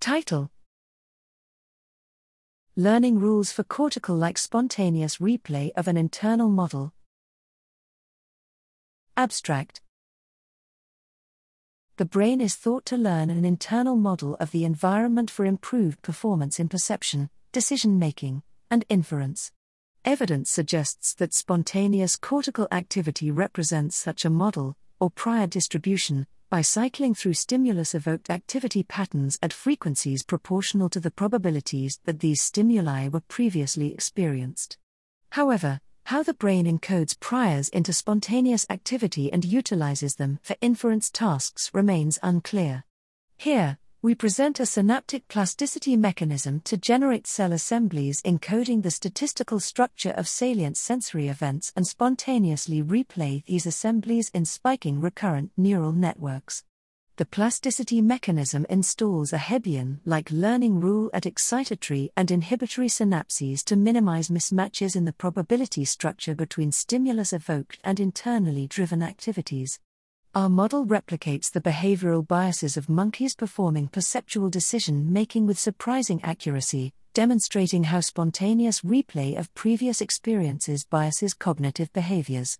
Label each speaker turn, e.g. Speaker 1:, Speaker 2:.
Speaker 1: Title Learning Rules for Cortical like Spontaneous Replay of an Internal Model. Abstract The brain is thought to learn an internal model of the environment for improved performance in perception, decision making, and inference. Evidence suggests that spontaneous cortical activity represents such a model, or prior distribution, by cycling through stimulus evoked activity patterns at frequencies proportional to the probabilities that these stimuli were previously experienced. However, how the brain encodes priors into spontaneous activity and utilizes them for inference tasks remains unclear. Here, we present a synaptic plasticity mechanism to generate cell assemblies encoding the statistical structure of salient sensory events and spontaneously replay these assemblies in spiking recurrent neural networks. The plasticity mechanism installs a Hebbian like learning rule at excitatory and inhibitory synapses to minimize mismatches in the probability structure between stimulus evoked and internally driven activities. Our model replicates the behavioral biases of monkeys performing perceptual decision making with surprising accuracy, demonstrating how spontaneous replay of previous experiences biases cognitive behaviors.